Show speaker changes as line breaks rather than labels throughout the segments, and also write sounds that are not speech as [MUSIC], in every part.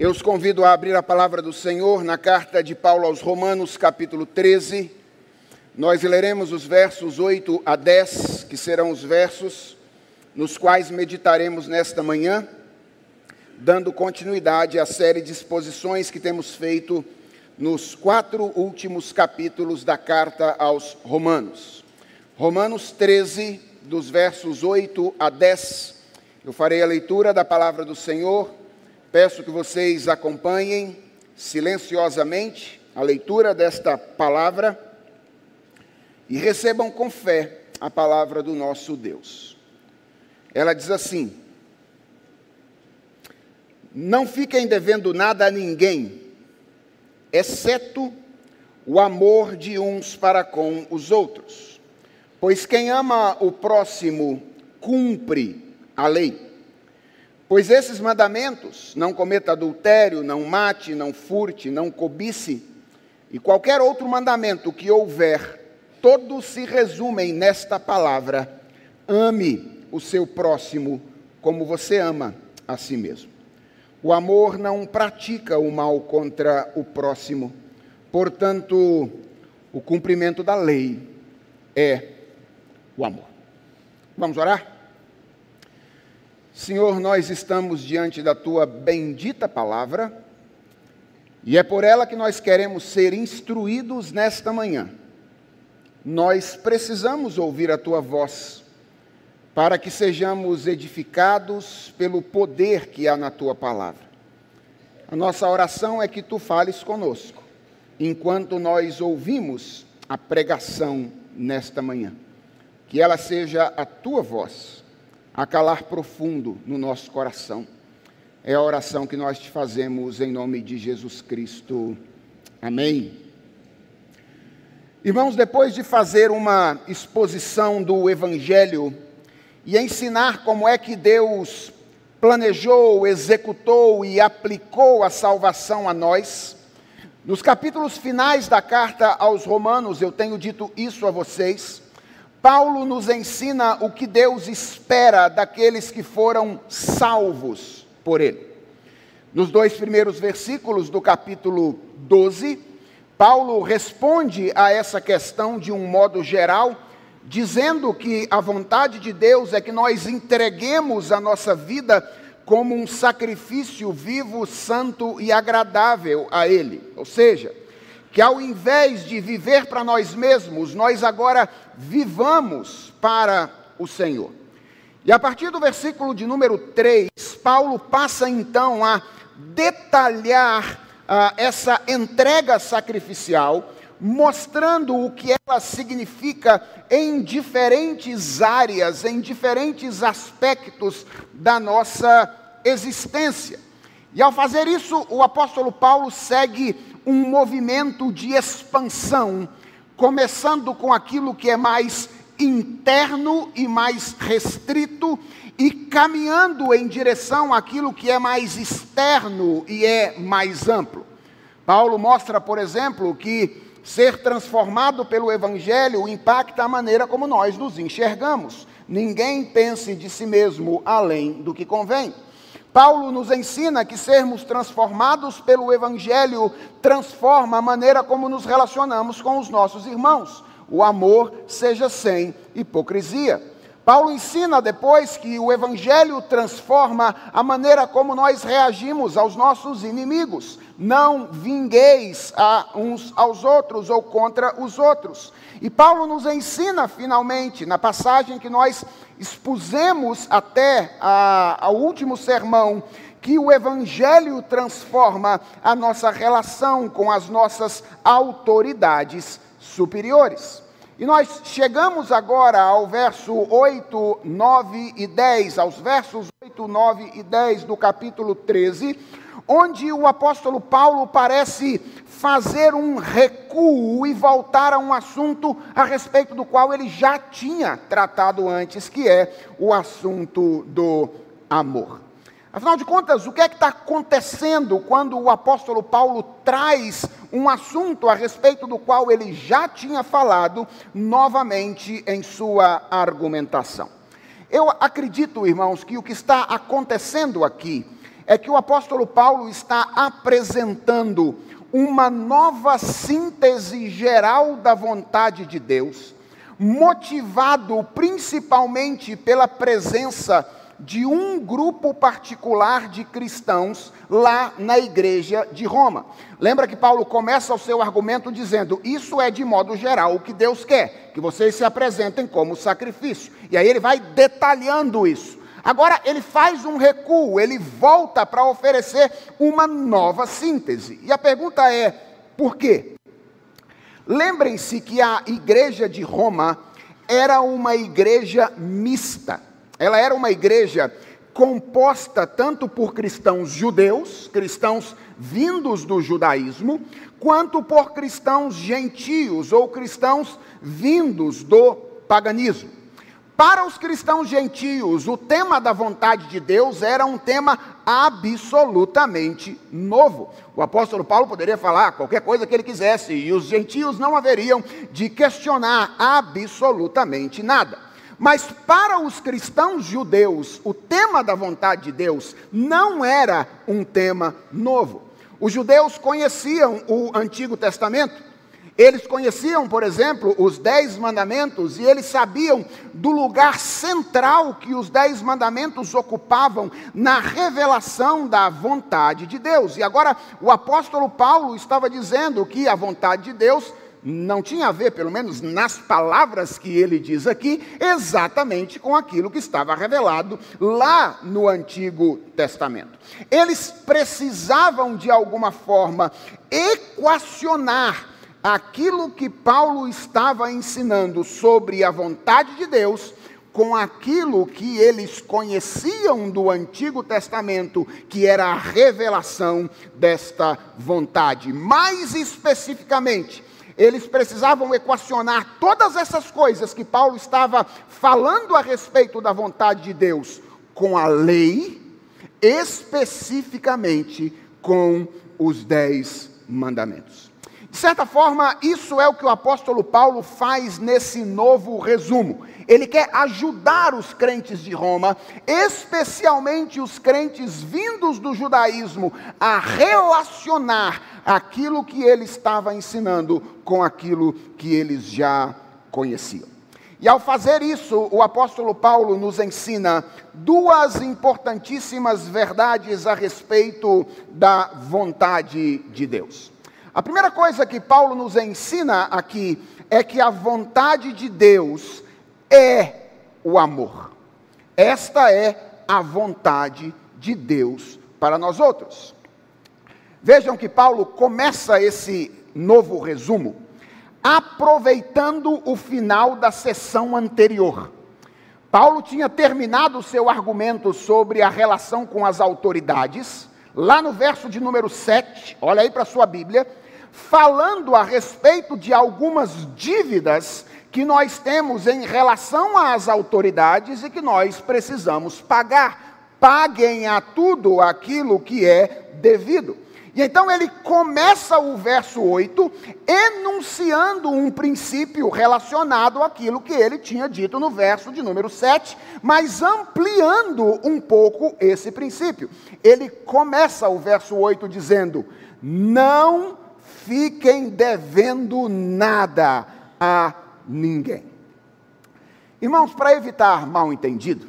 Eu os convido a abrir a palavra do Senhor na carta de Paulo aos Romanos, capítulo 13. Nós leremos os versos 8 a 10, que serão os versos nos quais meditaremos nesta manhã, dando continuidade à série de exposições que temos feito nos quatro últimos capítulos da carta aos Romanos. Romanos 13, dos versos 8 a 10. Eu farei a leitura da palavra do Senhor Peço que vocês acompanhem silenciosamente a leitura desta palavra e recebam com fé a palavra do nosso Deus. Ela diz assim: Não fiquem devendo nada a ninguém, exceto o amor de uns para com os outros. Pois quem ama o próximo cumpre a lei. Pois esses mandamentos, não cometa adultério, não mate, não furte, não cobice, e qualquer outro mandamento que houver, todos se resumem nesta palavra: ame o seu próximo como você ama a si mesmo. O amor não pratica o mal contra o próximo, portanto, o cumprimento da lei é o amor. Vamos orar? Senhor, nós estamos diante da tua bendita palavra e é por ela que nós queremos ser instruídos nesta manhã. Nós precisamos ouvir a tua voz para que sejamos edificados pelo poder que há na tua palavra. A nossa oração é que tu fales conosco enquanto nós ouvimos a pregação nesta manhã. Que ela seja a tua voz a calar profundo no nosso coração. É a oração que nós te fazemos em nome de Jesus Cristo. Amém. Irmãos, depois de fazer uma exposição do Evangelho e ensinar como é que Deus planejou, executou e aplicou a salvação a nós, nos capítulos finais da carta aos Romanos, eu tenho dito isso a vocês, Paulo nos ensina o que Deus espera daqueles que foram salvos por Ele. Nos dois primeiros versículos do capítulo 12, Paulo responde a essa questão de um modo geral, dizendo que a vontade de Deus é que nós entreguemos a nossa vida como um sacrifício vivo, santo e agradável a Ele. Ou seja, que ao invés de viver para nós mesmos, nós agora vivamos para o Senhor. E a partir do versículo de número 3, Paulo passa então a detalhar uh, essa entrega sacrificial, mostrando o que ela significa em diferentes áreas, em diferentes aspectos da nossa existência. E ao fazer isso, o apóstolo Paulo segue um movimento de expansão, começando com aquilo que é mais interno e mais restrito, e caminhando em direção àquilo que é mais externo e é mais amplo. Paulo mostra, por exemplo, que ser transformado pelo Evangelho impacta a maneira como nós nos enxergamos. Ninguém pense de si mesmo além do que convém. Paulo nos ensina que sermos transformados pelo Evangelho transforma a maneira como nos relacionamos com os nossos irmãos. O amor seja sem hipocrisia. Paulo ensina depois que o Evangelho transforma a maneira como nós reagimos aos nossos inimigos. Não vingueis a uns aos outros ou contra os outros. E Paulo nos ensina finalmente, na passagem que nós expusemos até a, ao último sermão, que o Evangelho transforma a nossa relação com as nossas autoridades superiores. E nós chegamos agora ao verso 8, 9 e 10, aos versos 8, 9 e 10 do capítulo 13, onde o apóstolo Paulo parece fazer um recuo e voltar a um assunto a respeito do qual ele já tinha tratado antes, que é o assunto do amor. Afinal de contas, o que é que está acontecendo quando o apóstolo Paulo traz um assunto a respeito do qual ele já tinha falado novamente em sua argumentação? Eu acredito, irmãos, que o que está acontecendo aqui é que o apóstolo Paulo está apresentando uma nova síntese geral da vontade de Deus, motivado principalmente pela presença de um grupo particular de cristãos lá na igreja de Roma. Lembra que Paulo começa o seu argumento dizendo: Isso é de modo geral o que Deus quer, que vocês se apresentem como sacrifício. E aí ele vai detalhando isso. Agora ele faz um recuo, ele volta para oferecer uma nova síntese. E a pergunta é: por quê? Lembrem-se que a igreja de Roma era uma igreja mista. Ela era uma igreja composta tanto por cristãos judeus, cristãos vindos do judaísmo, quanto por cristãos gentios ou cristãos vindos do paganismo. Para os cristãos gentios, o tema da vontade de Deus era um tema absolutamente novo. O apóstolo Paulo poderia falar qualquer coisa que ele quisesse, e os gentios não haveriam de questionar absolutamente nada. Mas para os cristãos judeus, o tema da vontade de Deus não era um tema novo. Os judeus conheciam o Antigo Testamento, eles conheciam, por exemplo, os Dez Mandamentos e eles sabiam do lugar central que os Dez Mandamentos ocupavam na revelação da vontade de Deus. E agora o apóstolo Paulo estava dizendo que a vontade de Deus não tinha a ver, pelo menos nas palavras que ele diz aqui, exatamente com aquilo que estava revelado lá no Antigo Testamento. Eles precisavam, de alguma forma, equacionar aquilo que Paulo estava ensinando sobre a vontade de Deus com aquilo que eles conheciam do Antigo Testamento, que era a revelação desta vontade. Mais especificamente, eles precisavam equacionar todas essas coisas que Paulo estava falando a respeito da vontade de Deus com a lei, especificamente com os dez mandamentos. De certa forma, isso é o que o apóstolo Paulo faz nesse novo resumo. Ele quer ajudar os crentes de Roma, especialmente os crentes vindos do judaísmo, a relacionar aquilo que ele estava ensinando com aquilo que eles já conheciam. E ao fazer isso, o apóstolo Paulo nos ensina duas importantíssimas verdades a respeito da vontade de Deus. A primeira coisa que Paulo nos ensina aqui é que a vontade de Deus é o amor. Esta é a vontade de Deus para nós outros. Vejam que Paulo começa esse novo resumo aproveitando o final da sessão anterior. Paulo tinha terminado o seu argumento sobre a relação com as autoridades, lá no verso de número 7, olha aí para a sua Bíblia, falando a respeito de algumas dívidas que nós temos em relação às autoridades e que nós precisamos pagar. Paguem a tudo aquilo que é devido. E então ele começa o verso 8 enunciando um princípio relacionado àquilo que ele tinha dito no verso de número 7, mas ampliando um pouco esse princípio. Ele começa o verso 8 dizendo: Não fiquem devendo nada a ninguém. Irmãos, para evitar mal entendido,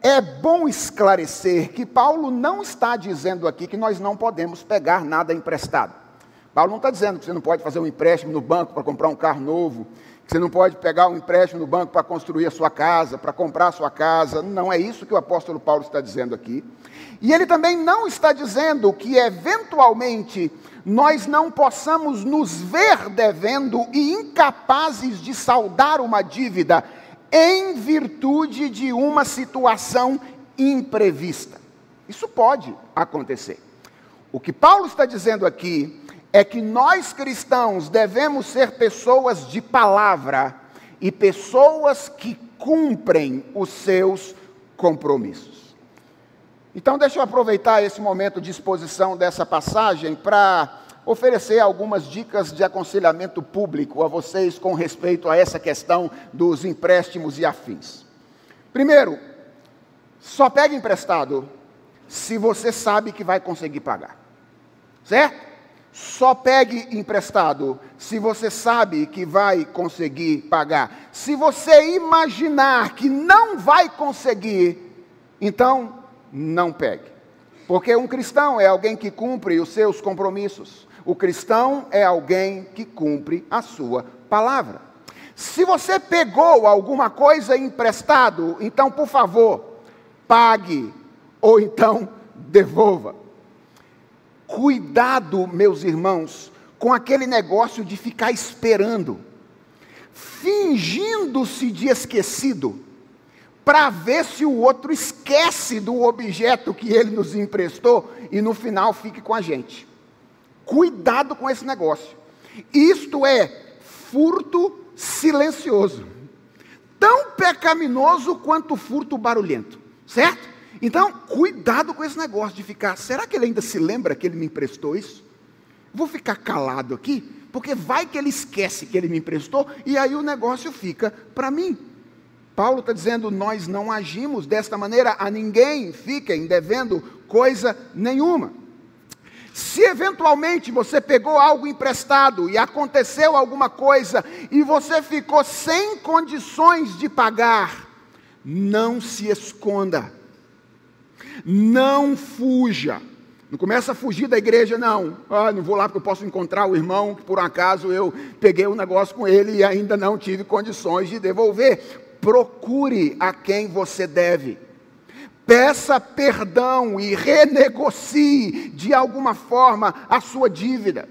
é bom esclarecer que Paulo não está dizendo aqui que nós não podemos pegar nada emprestado. Paulo não está dizendo que você não pode fazer um empréstimo no banco para comprar um carro novo, você não pode pegar um empréstimo no banco para construir a sua casa, para comprar a sua casa. Não é isso que o apóstolo Paulo está dizendo aqui. E ele também não está dizendo que, eventualmente, nós não possamos nos ver devendo e incapazes de saldar uma dívida em virtude de uma situação imprevista. Isso pode acontecer. O que Paulo está dizendo aqui é que nós cristãos devemos ser pessoas de palavra e pessoas que cumprem os seus compromissos. Então, deixa eu aproveitar esse momento de exposição dessa passagem para oferecer algumas dicas de aconselhamento público a vocês com respeito a essa questão dos empréstimos e afins. Primeiro, só pegue emprestado se você sabe que vai conseguir pagar. Certo? Só pegue emprestado se você sabe que vai conseguir pagar. Se você imaginar que não vai conseguir, então não pegue. Porque um cristão é alguém que cumpre os seus compromissos. O cristão é alguém que cumpre a sua palavra. Se você pegou alguma coisa emprestado, então, por favor, pague ou então devolva. Cuidado, meus irmãos, com aquele negócio de ficar esperando, fingindo-se de esquecido, para ver se o outro esquece do objeto que ele nos emprestou e no final fique com a gente. Cuidado com esse negócio. Isto é furto silencioso. Tão pecaminoso quanto furto barulhento, certo? Então, cuidado com esse negócio de ficar. Será que ele ainda se lembra que ele me emprestou isso? Vou ficar calado aqui, porque vai que ele esquece que ele me emprestou e aí o negócio fica para mim. Paulo está dizendo: nós não agimos desta maneira a ninguém, fiquem devendo coisa nenhuma. Se eventualmente você pegou algo emprestado e aconteceu alguma coisa e você ficou sem condições de pagar, não se esconda não fuja. Não começa a fugir da igreja, não. Ah, não vou lá porque eu posso encontrar o irmão que por acaso eu peguei um negócio com ele e ainda não tive condições de devolver. Procure a quem você deve. Peça perdão e renegocie de alguma forma a sua dívida.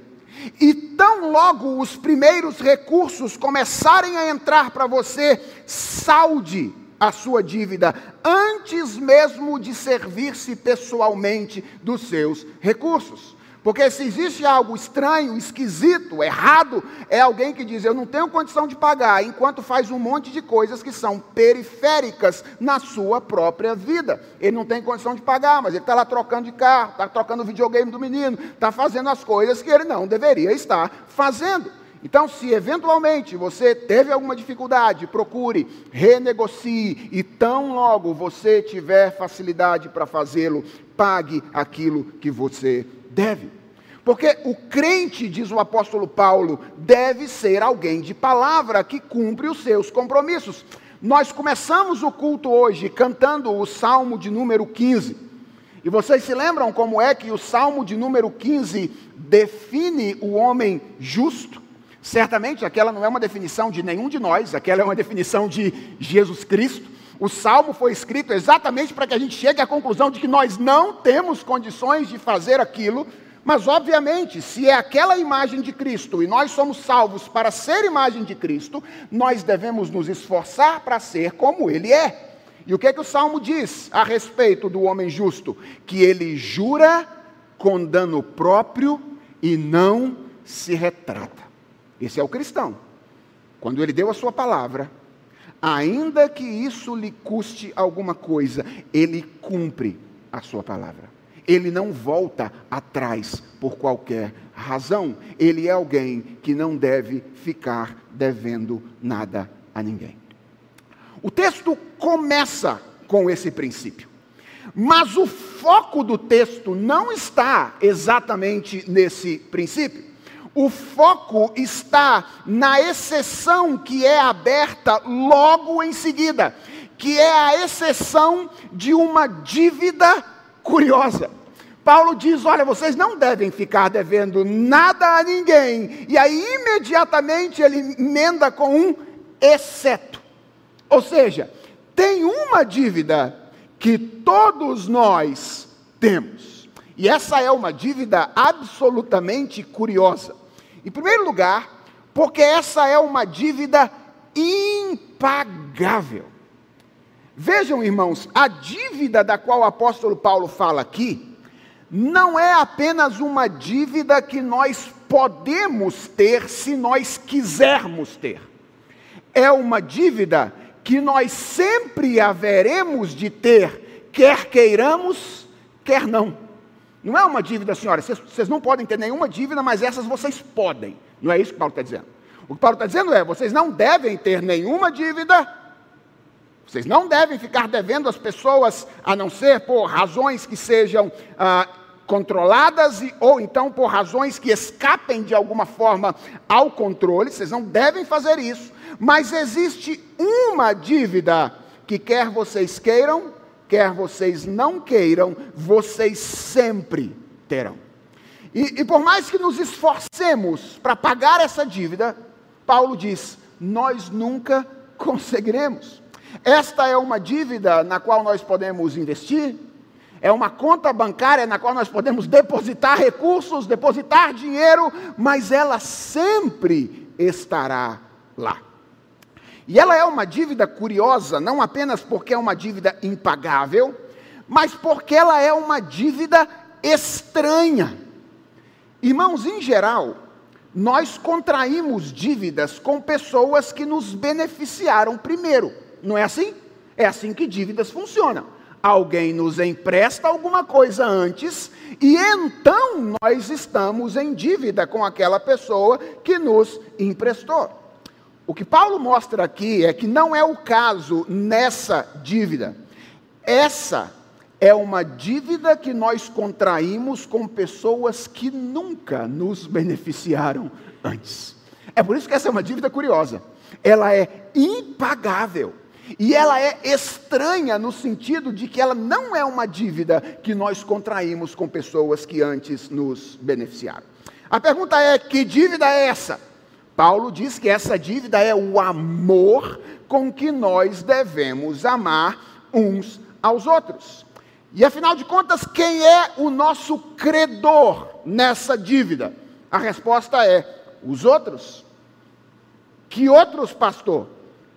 E tão logo os primeiros recursos começarem a entrar para você, salde a sua dívida antes mesmo de servir-se pessoalmente dos seus recursos. Porque se existe algo estranho, esquisito, errado, é alguém que diz: Eu não tenho condição de pagar, enquanto faz um monte de coisas que são periféricas na sua própria vida. Ele não tem condição de pagar, mas ele está lá trocando de carro, está trocando o videogame do menino, está fazendo as coisas que ele não deveria estar fazendo. Então, se eventualmente você teve alguma dificuldade, procure, renegocie e tão logo você tiver facilidade para fazê-lo, pague aquilo que você deve. Porque o crente, diz o apóstolo Paulo, deve ser alguém de palavra que cumpre os seus compromissos. Nós começamos o culto hoje cantando o Salmo de número 15. E vocês se lembram como é que o Salmo de número 15 define o homem justo? Certamente aquela não é uma definição de nenhum de nós, aquela é uma definição de Jesus Cristo. O salmo foi escrito exatamente para que a gente chegue à conclusão de que nós não temos condições de fazer aquilo, mas obviamente, se é aquela imagem de Cristo e nós somos salvos para ser imagem de Cristo, nós devemos nos esforçar para ser como Ele é. E o que é que o salmo diz a respeito do homem justo? Que ele jura com dano próprio e não se retrata. Esse é o cristão. Quando ele deu a sua palavra, ainda que isso lhe custe alguma coisa, ele cumpre a sua palavra. Ele não volta atrás por qualquer razão. Ele é alguém que não deve ficar devendo nada a ninguém. O texto começa com esse princípio. Mas o foco do texto não está exatamente nesse princípio o foco está na exceção que é aberta logo em seguida, que é a exceção de uma dívida curiosa. Paulo diz: Olha, vocês não devem ficar devendo nada a ninguém. E aí, imediatamente, ele emenda com um exceto. Ou seja, tem uma dívida que todos nós temos. E essa é uma dívida absolutamente curiosa. Em primeiro lugar, porque essa é uma dívida impagável. Vejam, irmãos, a dívida da qual o apóstolo Paulo fala aqui, não é apenas uma dívida que nós podemos ter se nós quisermos ter. É uma dívida que nós sempre haveremos de ter, quer queiramos, quer não. Não é uma dívida, senhora, vocês, vocês não podem ter nenhuma dívida, mas essas vocês podem. Não é isso que Paulo está dizendo. O que Paulo está dizendo é: vocês não devem ter nenhuma dívida, Vocês não devem ficar devendo às pessoas, a não ser por razões que sejam ah, controladas e, ou então por razões que escapem de alguma forma ao controle. Vocês não devem fazer isso. Mas existe uma dívida que, quer vocês queiram, quer vocês não queiram, vocês sempre terão. E, e por mais que nos esforcemos para pagar essa dívida, Paulo diz: nós nunca conseguiremos. Esta é uma dívida na qual nós podemos investir, é uma conta bancária na qual nós podemos depositar recursos, depositar dinheiro, mas ela sempre estará lá. E ela é uma dívida curiosa, não apenas porque é uma dívida impagável, mas porque ela é uma dívida estranha. Irmãos, em geral, nós contraímos dívidas com pessoas que nos beneficiaram primeiro. Não é assim? É assim que dívidas funcionam. Alguém nos empresta alguma coisa antes e então nós estamos em dívida com aquela pessoa que nos emprestou. O que Paulo mostra aqui é que não é o caso nessa dívida. Essa é uma dívida que nós contraímos com pessoas que nunca nos beneficiaram antes. É por isso que essa é uma dívida curiosa. Ela é impagável. E ela é estranha no sentido de que ela não é uma dívida que nós contraímos com pessoas que antes nos beneficiaram. A pergunta é: que dívida é essa? Paulo diz que essa dívida é o amor com que nós devemos amar uns aos outros. E afinal de contas, quem é o nosso credor nessa dívida? A resposta é: os outros. Que outros, pastor?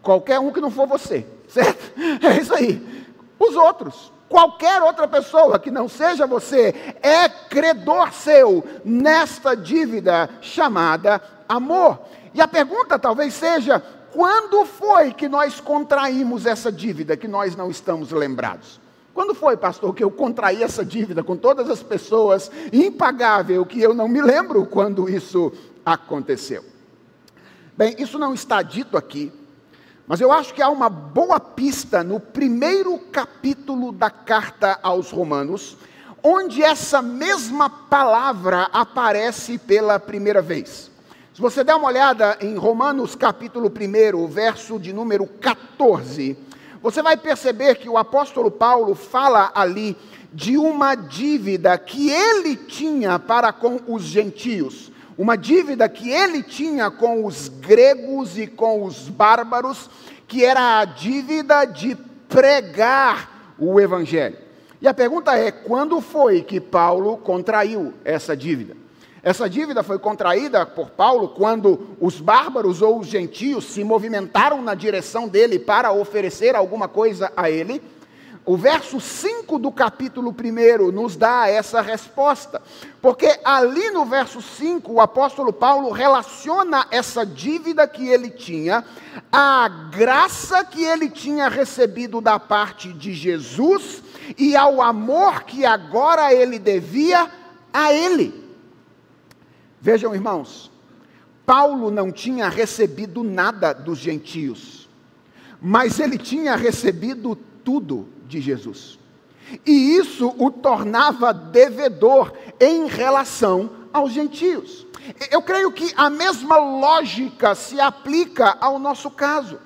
Qualquer um que não for você, [LAUGHS] certo? É isso aí. Os outros. Qualquer outra pessoa que não seja você é credor seu nesta dívida chamada amor. E a pergunta talvez seja: quando foi que nós contraímos essa dívida que nós não estamos lembrados? Quando foi, pastor, que eu contraí essa dívida com todas as pessoas, impagável, que eu não me lembro quando isso aconteceu? Bem, isso não está dito aqui, mas eu acho que há uma boa pista no primeiro capítulo da carta aos Romanos, onde essa mesma palavra aparece pela primeira vez. Se você der uma olhada em Romanos capítulo 1, verso de número 14, você vai perceber que o apóstolo Paulo fala ali de uma dívida que ele tinha para com os gentios, uma dívida que ele tinha com os gregos e com os bárbaros, que era a dívida de pregar o evangelho. E a pergunta é: quando foi que Paulo contraiu essa dívida? Essa dívida foi contraída por Paulo quando os bárbaros ou os gentios se movimentaram na direção dele para oferecer alguma coisa a ele. O verso 5 do capítulo 1 nos dá essa resposta, porque ali no verso 5 o apóstolo Paulo relaciona essa dívida que ele tinha à graça que ele tinha recebido da parte de Jesus e ao amor que agora ele devia a ele. Vejam, irmãos, Paulo não tinha recebido nada dos gentios, mas ele tinha recebido tudo de Jesus. E isso o tornava devedor em relação aos gentios. Eu creio que a mesma lógica se aplica ao nosso caso.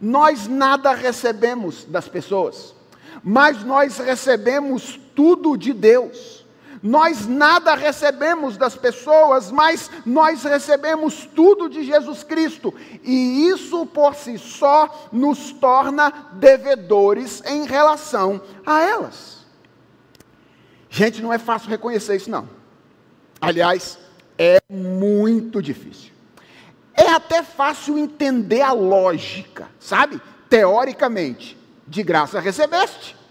Nós nada recebemos das pessoas, mas nós recebemos tudo de Deus. Nós nada recebemos das pessoas, mas nós recebemos tudo de Jesus Cristo. E isso por si só nos torna devedores em relação a elas. Gente, não é fácil reconhecer isso, não. Aliás, é muito difícil. É até fácil entender a lógica, sabe? Teoricamente, de graça recebeste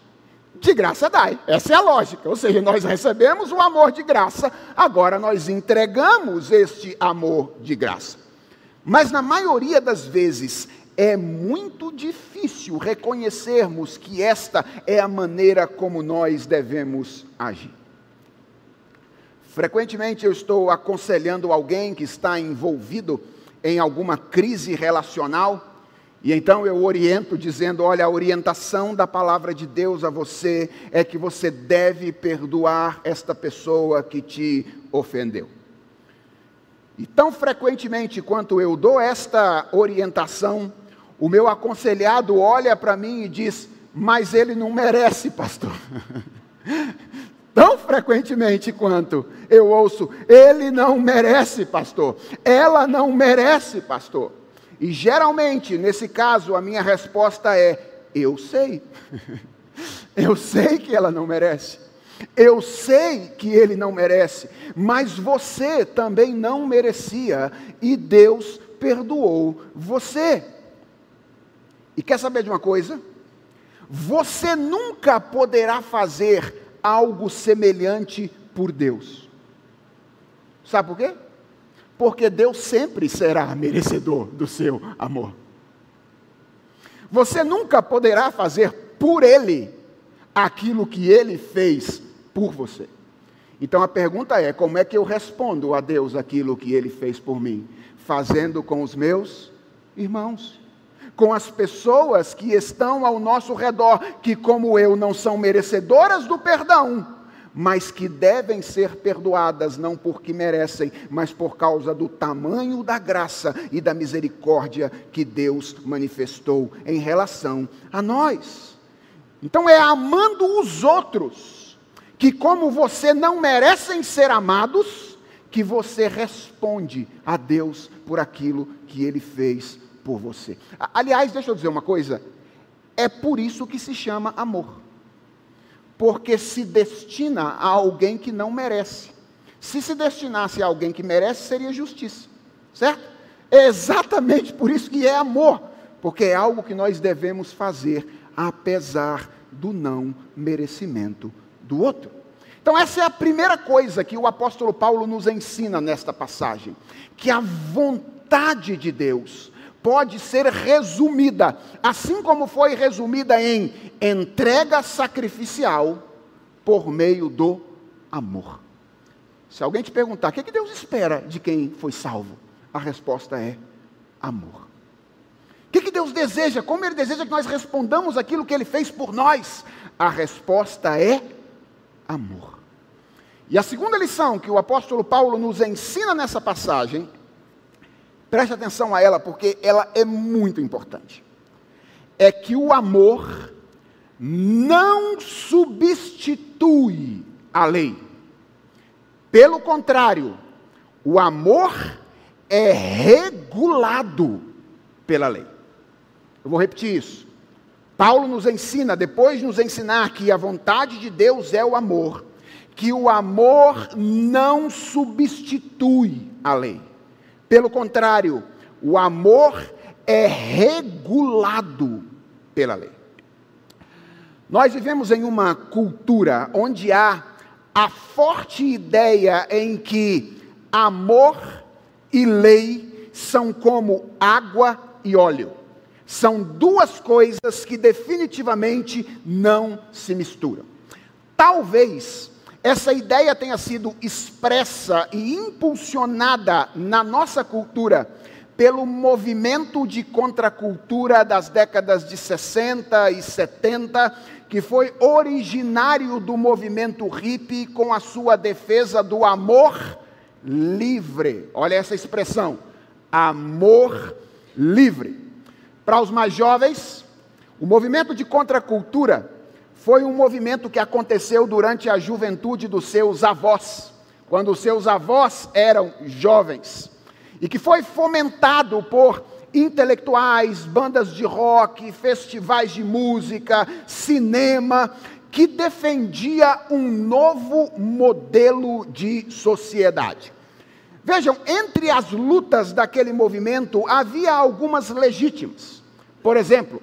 de graça dai. Essa é a lógica. Ou seja, nós recebemos o amor de graça, agora nós entregamos este amor de graça. Mas na maioria das vezes é muito difícil reconhecermos que esta é a maneira como nós devemos agir. Frequentemente eu estou aconselhando alguém que está envolvido em alguma crise relacional E então eu oriento dizendo: olha, a orientação da palavra de Deus a você é que você deve perdoar esta pessoa que te ofendeu. E tão frequentemente quanto eu dou esta orientação, o meu aconselhado olha para mim e diz: mas ele não merece, pastor. [LAUGHS] tão frequentemente quanto eu ouço: ele não merece, pastor. Ela não merece, pastor. E geralmente, nesse caso, a minha resposta é: eu sei. [LAUGHS] eu sei que ela não merece. Eu sei que ele não merece, mas você também não merecia e Deus perdoou você. E quer saber de uma coisa? Você nunca poderá fazer algo semelhante por Deus. Sabe por quê? Porque Deus sempre será merecedor do seu amor. Você nunca poderá fazer por Ele aquilo que Ele fez por você. Então a pergunta é: como é que eu respondo a Deus aquilo que Ele fez por mim? Fazendo com os meus irmãos, com as pessoas que estão ao nosso redor, que, como eu, não são merecedoras do perdão, mas que devem ser perdoadas não porque merecem, mas por causa do tamanho da graça e da misericórdia que Deus manifestou em relação a nós. Então é amando os outros, que como você não merecem ser amados, que você responde a Deus por aquilo que ele fez por você. Aliás, deixa eu dizer uma coisa, é por isso que se chama amor porque se destina a alguém que não merece. Se se destinasse a alguém que merece, seria justiça, certo? É exatamente por isso que é amor, porque é algo que nós devemos fazer apesar do não merecimento do outro. Então, essa é a primeira coisa que o apóstolo Paulo nos ensina nesta passagem: que a vontade de Deus pode ser resumida, assim como foi resumida em entrega sacrificial por meio do amor. Se alguém te perguntar o que, que Deus espera de quem foi salvo, a resposta é amor. O que, que Deus deseja? Como Ele deseja que nós respondamos aquilo que Ele fez por nós? A resposta é amor. E a segunda lição que o apóstolo Paulo nos ensina nessa passagem Preste atenção a ela, porque ela é muito importante. É que o amor não substitui a lei. Pelo contrário, o amor é regulado pela lei. Eu vou repetir isso. Paulo nos ensina, depois de nos ensinar que a vontade de Deus é o amor, que o amor não substitui a lei. Pelo contrário, o amor é regulado pela lei. Nós vivemos em uma cultura onde há a forte ideia em que amor e lei são como água e óleo. São duas coisas que definitivamente não se misturam. Talvez essa ideia tenha sido expressa e impulsionada na nossa cultura pelo movimento de contracultura das décadas de 60 e 70, que foi originário do movimento hippie com a sua defesa do amor livre. Olha essa expressão: amor livre. Para os mais jovens, o movimento de contracultura foi um movimento que aconteceu durante a juventude dos seus avós, quando os seus avós eram jovens, e que foi fomentado por intelectuais, bandas de rock, festivais de música, cinema, que defendia um novo modelo de sociedade. Vejam, entre as lutas daquele movimento havia algumas legítimas. Por exemplo,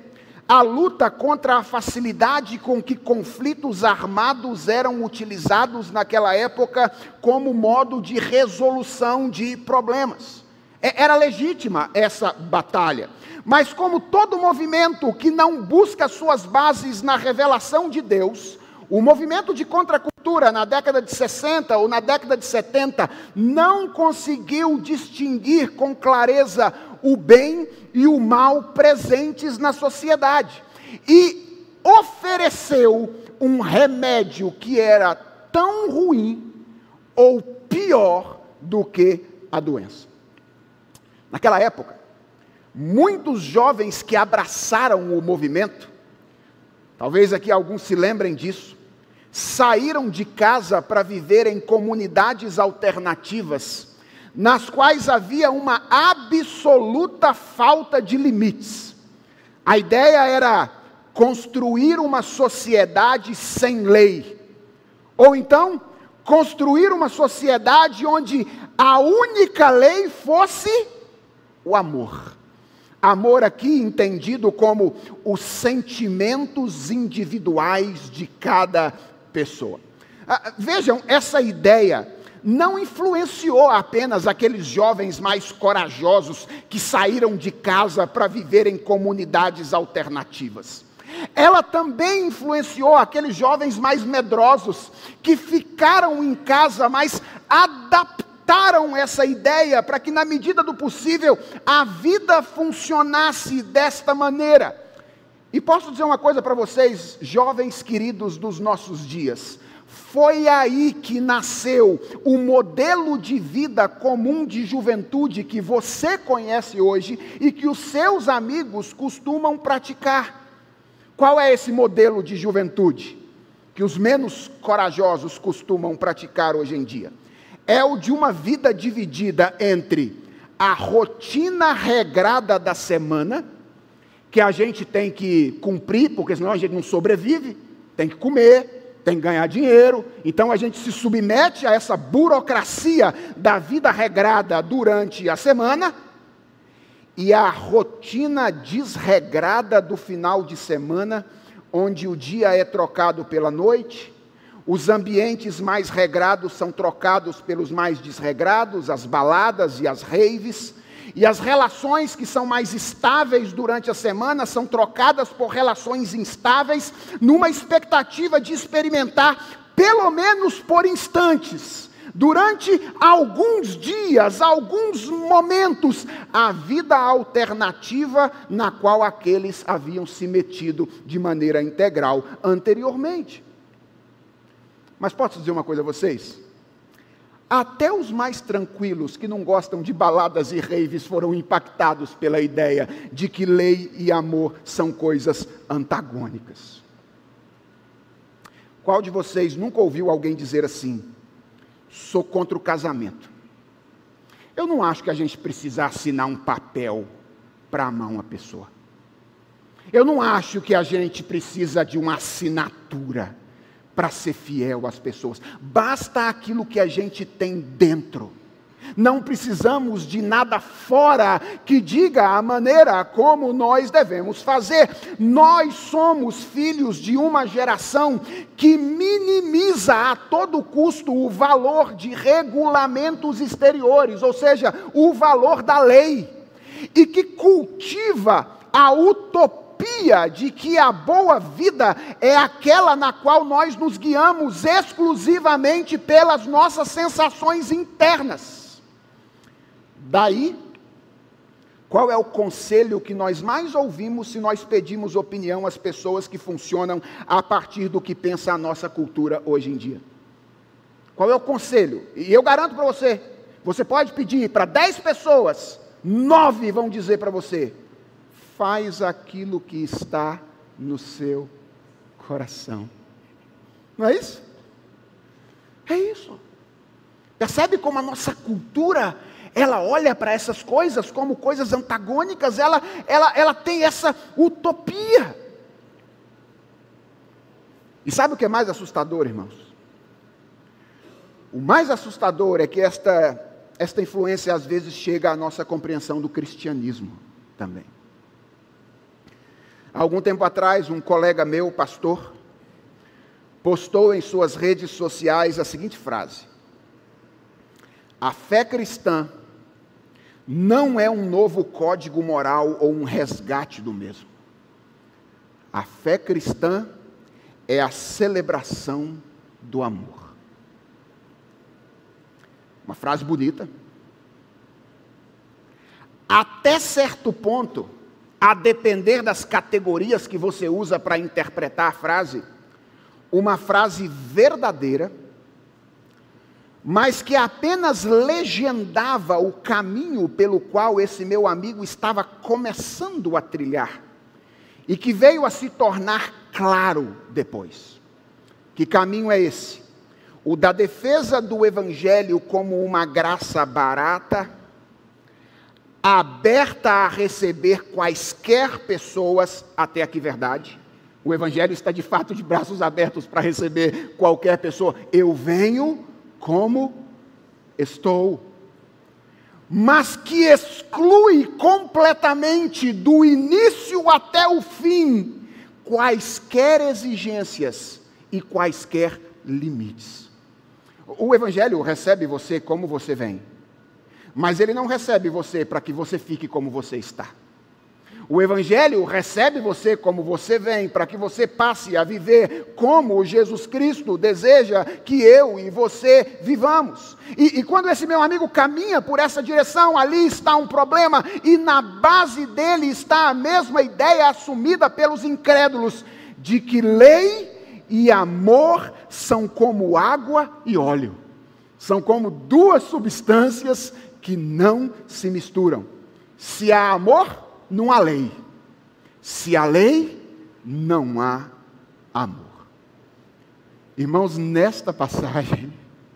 a luta contra a facilidade com que conflitos armados eram utilizados naquela época como modo de resolução de problemas. É, era legítima essa batalha. Mas, como todo movimento que não busca suas bases na revelação de Deus, O movimento de contracultura na década de 60 ou na década de 70 não conseguiu distinguir com clareza o bem e o mal presentes na sociedade e ofereceu um remédio que era tão ruim ou pior do que a doença. Naquela época, muitos jovens que abraçaram o movimento, talvez aqui alguns se lembrem disso, saíram de casa para viver em comunidades alternativas, nas quais havia uma absoluta falta de limites. A ideia era construir uma sociedade sem lei, ou então construir uma sociedade onde a única lei fosse o amor. Amor aqui entendido como os sentimentos individuais de cada pessoa. Ah, vejam, essa ideia não influenciou apenas aqueles jovens mais corajosos que saíram de casa para viver em comunidades alternativas. Ela também influenciou aqueles jovens mais medrosos que ficaram em casa, mas adaptaram essa ideia para que, na medida do possível, a vida funcionasse desta maneira. E posso dizer uma coisa para vocês, jovens queridos dos nossos dias. Foi aí que nasceu o modelo de vida comum de juventude que você conhece hoje e que os seus amigos costumam praticar. Qual é esse modelo de juventude que os menos corajosos costumam praticar hoje em dia? É o de uma vida dividida entre a rotina regrada da semana, que a gente tem que cumprir, porque senão a gente não sobrevive, tem que comer, tem que ganhar dinheiro, então a gente se submete a essa burocracia da vida regrada durante a semana e a rotina desregrada do final de semana, onde o dia é trocado pela noite, os ambientes mais regrados são trocados pelos mais desregrados, as baladas e as raves, e as relações que são mais estáveis durante a semana são trocadas por relações instáveis, numa expectativa de experimentar, pelo menos por instantes, durante alguns dias, alguns momentos, a vida alternativa na qual aqueles haviam se metido de maneira integral anteriormente. Mas posso dizer uma coisa a vocês? Até os mais tranquilos, que não gostam de baladas e raves, foram impactados pela ideia de que lei e amor são coisas antagônicas. Qual de vocês nunca ouviu alguém dizer assim? sou contra o casamento. Eu não acho que a gente precisa assinar um papel para amar uma pessoa. Eu não acho que a gente precisa de uma assinatura para ser fiel às pessoas. Basta aquilo que a gente tem dentro. Não precisamos de nada fora que diga a maneira como nós devemos fazer. Nós somos filhos de uma geração que minimiza a todo custo o valor de regulamentos exteriores, ou seja, o valor da lei, e que cultiva a utopia de que a boa vida é aquela na qual nós nos guiamos exclusivamente pelas nossas sensações internas. Daí, qual é o conselho que nós mais ouvimos se nós pedimos opinião às pessoas que funcionam a partir do que pensa a nossa cultura hoje em dia? Qual é o conselho? E eu garanto para você, você pode pedir para 10 pessoas, nove vão dizer para você: faz aquilo que está no seu coração. Não é isso? É isso. Percebe como a nossa cultura ela olha para essas coisas como coisas antagônicas, ela, ela, ela tem essa utopia. E sabe o que é mais assustador, irmãos? O mais assustador é que esta, esta influência às vezes chega à nossa compreensão do cristianismo também. Algum tempo atrás, um colega meu, pastor, postou em suas redes sociais a seguinte frase: A fé cristã não é um novo código moral ou um resgate do mesmo. A fé cristã é a celebração do amor. Uma frase bonita. Até certo ponto, a depender das categorias que você usa para interpretar a frase, uma frase verdadeira, mas que apenas legendava o caminho pelo qual esse meu amigo estava começando a trilhar e que veio a se tornar claro depois. Que caminho é esse? O da defesa do Evangelho como uma graça barata, aberta a receber quaisquer pessoas, até aqui verdade. O Evangelho está de fato de braços abertos para receber qualquer pessoa. Eu venho como estou. Mas que exclui completamente, do início até o fim, quaisquer exigências e quaisquer limites. O Evangelho recebe você como você vem, mas ele não recebe você para que você fique como você está. O Evangelho recebe você como você vem, para que você passe a viver como Jesus Cristo deseja que eu e você vivamos. E, e, quando esse meu amigo caminha por essa direção, ali está um problema, e na base dele está a mesma ideia assumida pelos incrédulos, de que lei e amor são como água e óleo, são como duas substâncias que não se misturam. Se há amor, não há lei. Se há lei, não há amor. Irmãos, nesta passagem,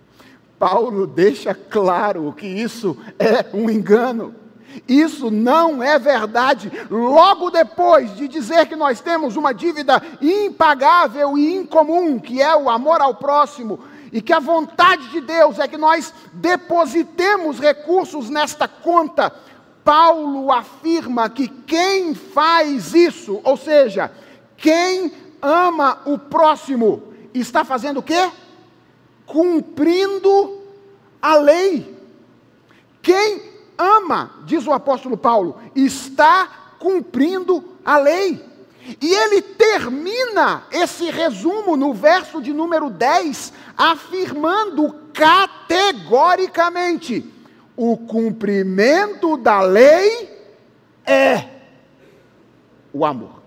[LAUGHS] Paulo deixa claro que isso é um engano. Isso não é verdade. Logo depois de dizer que nós temos uma dívida impagável e incomum, que é o amor ao próximo, e que a vontade de Deus é que nós depositemos recursos nesta conta, Paulo afirma que quem faz isso, ou seja, quem ama o próximo, está fazendo o quê? Cumprindo a lei. Quem ama, diz o apóstolo Paulo, está cumprindo a lei. E ele termina esse resumo no verso de número 10, afirmando categoricamente: o cumprimento da lei é o amor.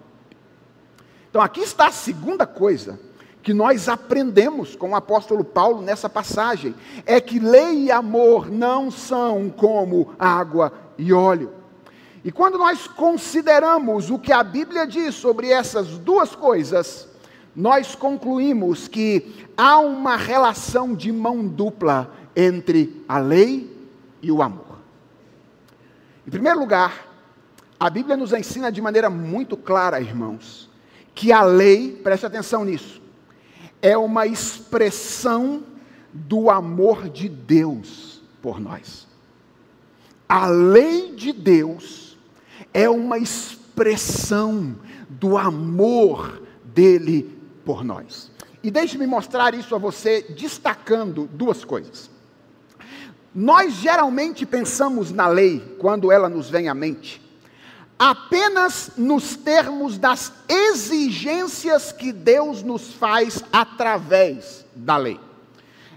Então aqui está a segunda coisa que nós aprendemos com o apóstolo Paulo nessa passagem: é que lei e amor não são como água e óleo. E quando nós consideramos o que a Bíblia diz sobre essas duas coisas, nós concluímos que há uma relação de mão dupla entre a lei e o amor. Em primeiro lugar, a Bíblia nos ensina de maneira muito clara, irmãos, que a lei, preste atenção nisso, é uma expressão do amor de Deus por nós. A lei de Deus é uma expressão do amor dele por nós. E deixe-me mostrar isso a você destacando duas coisas. Nós geralmente pensamos na lei, quando ela nos vem à mente, apenas nos termos das exigências que Deus nos faz através da lei.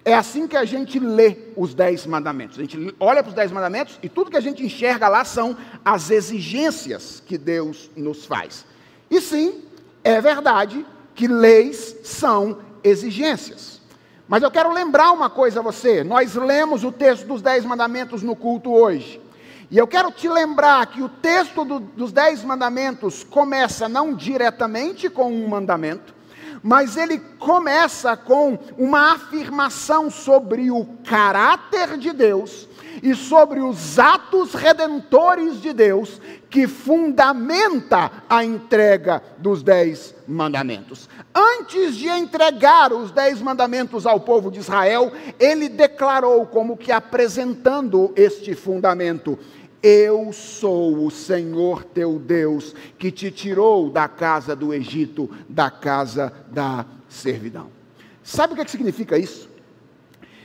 É assim que a gente lê os dez mandamentos. A gente olha para os dez mandamentos e tudo que a gente enxerga lá são as exigências que Deus nos faz. E sim, é verdade que leis são exigências. Mas eu quero lembrar uma coisa a você. Nós lemos o texto dos Dez Mandamentos no culto hoje. E eu quero te lembrar que o texto do, dos Dez Mandamentos começa não diretamente com um mandamento, mas ele começa com uma afirmação sobre o caráter de Deus e sobre os atos redentores de Deus que fundamenta a entrega dos dez mandamentos. Antes de entregar os dez mandamentos ao povo de Israel, ele declarou como que apresentando este fundamento: eu sou o Senhor teu Deus, que te tirou da casa do Egito, da casa da servidão. Sabe o que, é que significa isso?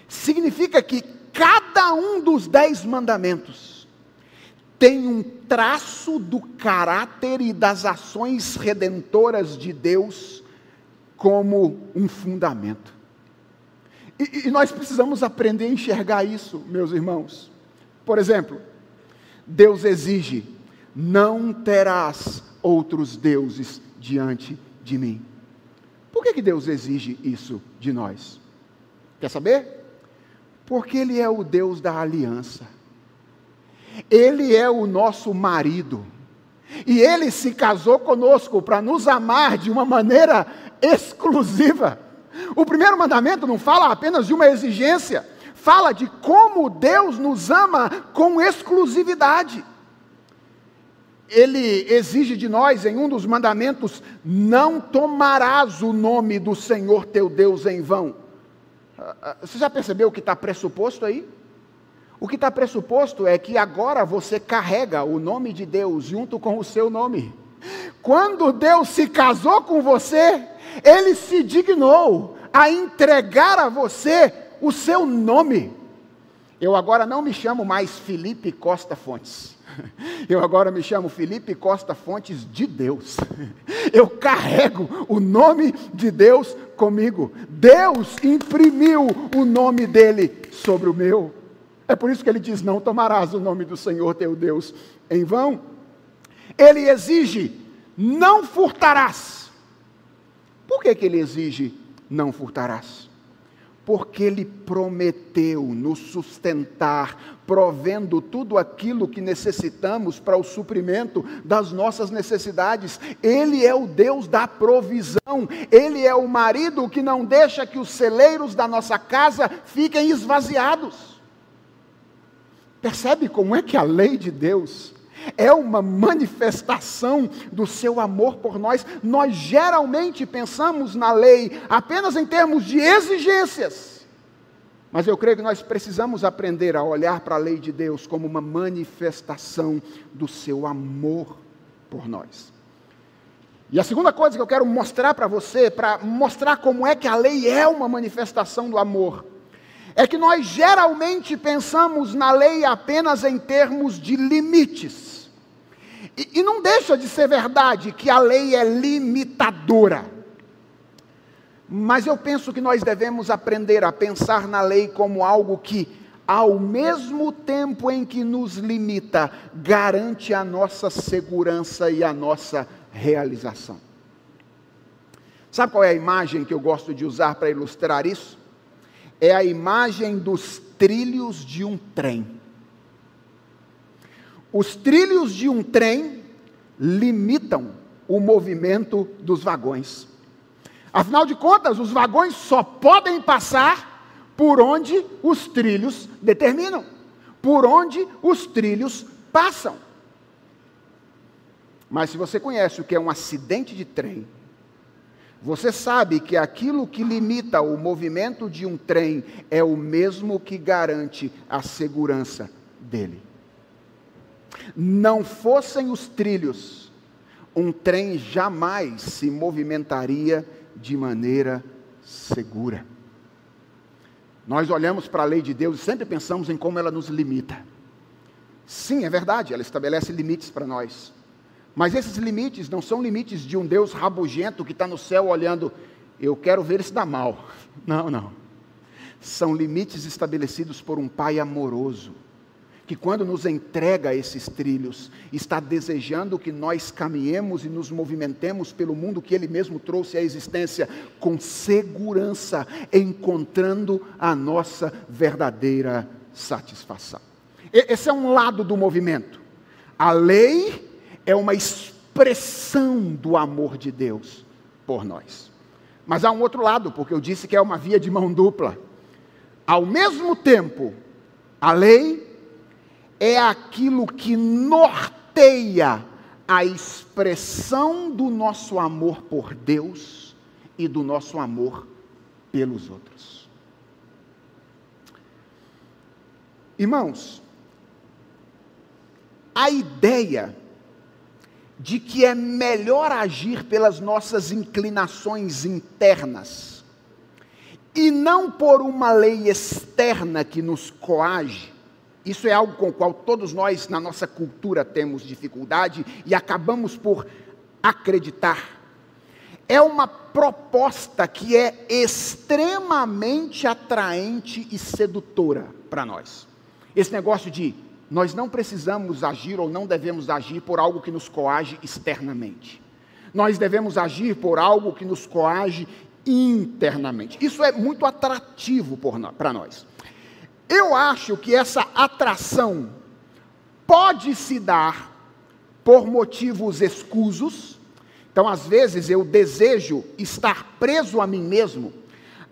Significa que cada um dos dez mandamentos tem um traço do caráter e das ações redentoras de Deus como um fundamento. E, e, nós precisamos aprender a enxergar isso, meus irmãos. Por exemplo, Deus exige: não terás outros deuses diante de mim. Por que, que Deus exige isso de nós? Quer saber? Porque Ele é o Deus da aliança. Ele é o nosso marido. E Ele se casou conosco para nos amar de uma maneira exclusiva. O primeiro mandamento não fala apenas de uma exigência, fala de como Deus nos ama com exclusividade. Ele exige de nós, em um dos mandamentos, não tomarás o nome do Senhor teu Deus em vão. Ah, ah, você já percebeu o que está pressuposto aí? O que está pressuposto é que agora você carrega o nome de Deus junto com o seu nome. Quando Deus se casou com você, Ele se dignou a entregar a você o seu nome. Eu agora não me chamo mais Felipe Costa Fontes. [LAUGHS] Eu agora me chamo Felipe Costa Fontes de Deus. [LAUGHS] Eu carrego o nome de Deus comigo. Deus imprimiu o nome dele sobre o meu. É por isso que ele diz: Não tomarás o nome do Senhor teu Deus em vão. Ele exige: Não furtarás. Por que, que ele exige: Não furtarás? Porque ele prometeu nos sustentar, provendo tudo aquilo que necessitamos para o suprimento das nossas necessidades. Ele é o Deus da provisão, ele é o marido que não deixa que os celeiros da nossa casa fiquem esvaziados. Percebe como é que a lei de Deus é uma manifestação do seu amor por nós? Nós geralmente pensamos na lei apenas em termos de exigências. Mas eu creio que nós precisamos aprender a olhar para a lei de Deus como uma manifestação do seu amor por nós. E a segunda coisa que eu quero mostrar para você, para mostrar como é que a lei é uma manifestação do amor, é que nós geralmente pensamos na lei apenas em termos de limites. E, e, não deixa de ser verdade que a lei é limitadora. Mas eu penso que nós devemos aprender a pensar na lei como algo que, ao mesmo tempo em que nos limita, garante a nossa segurança e a nossa realização. Sabe qual é a imagem que eu gosto de usar para ilustrar isso? é a imagem dos trilhos de um trem. Os trilhos de um trem limitam o movimento dos vagões. Afinal de contas, os vagões só podem passar por onde os trilhos determinam, por onde os trilhos passam. Mas se você conhece o que é um acidente de trem, você sabe que aquilo que limita o movimento de um trem é o mesmo que garante a segurança dele. Não fossem os trilhos, um trem jamais se movimentaria de maneira segura. Nós olhamos para a lei de Deus e sempre pensamos em como ela nos limita. Sim, é verdade, ela estabelece limites para nós. Mas esses limites não são limites de um Deus rabugento que está no céu olhando, eu quero ver se dá mal. [LAUGHS] Não, não. São limites estabelecidos por um Pai amoroso, que quando nos entrega esses trilhos, está desejando que nós caminhemos e nos movimentemos pelo mundo que Ele mesmo trouxe à existência, com segurança, encontrando a nossa verdadeira satisfação. Esse é um lado do movimento. A lei é uma expressão do amor de Deus por nós. Mas há um outro lado, porque eu disse que é uma via de mão dupla. Ao mesmo tempo, a lei é aquilo que norteia a expressão do nosso amor por Deus e do nosso amor pelos outros. Irmãos, a ideia de que é melhor agir pelas nossas inclinações internas e não por uma lei externa que nos coage. Isso é algo com o qual todos nós, na nossa cultura, temos dificuldade e acabamos por acreditar. é uma proposta que é extremamente atraente e sedutora para nós. Esse negócio de nós não precisamos agir ou não devemos agir por algo que nos coage externamente. Nós devemos agir por algo que nos coage internamente. Isso é muito atrativo para nós. Eu acho que essa atração pode se dar por motivos escusos. Então, às vezes, eu desejo estar preso a mim mesmo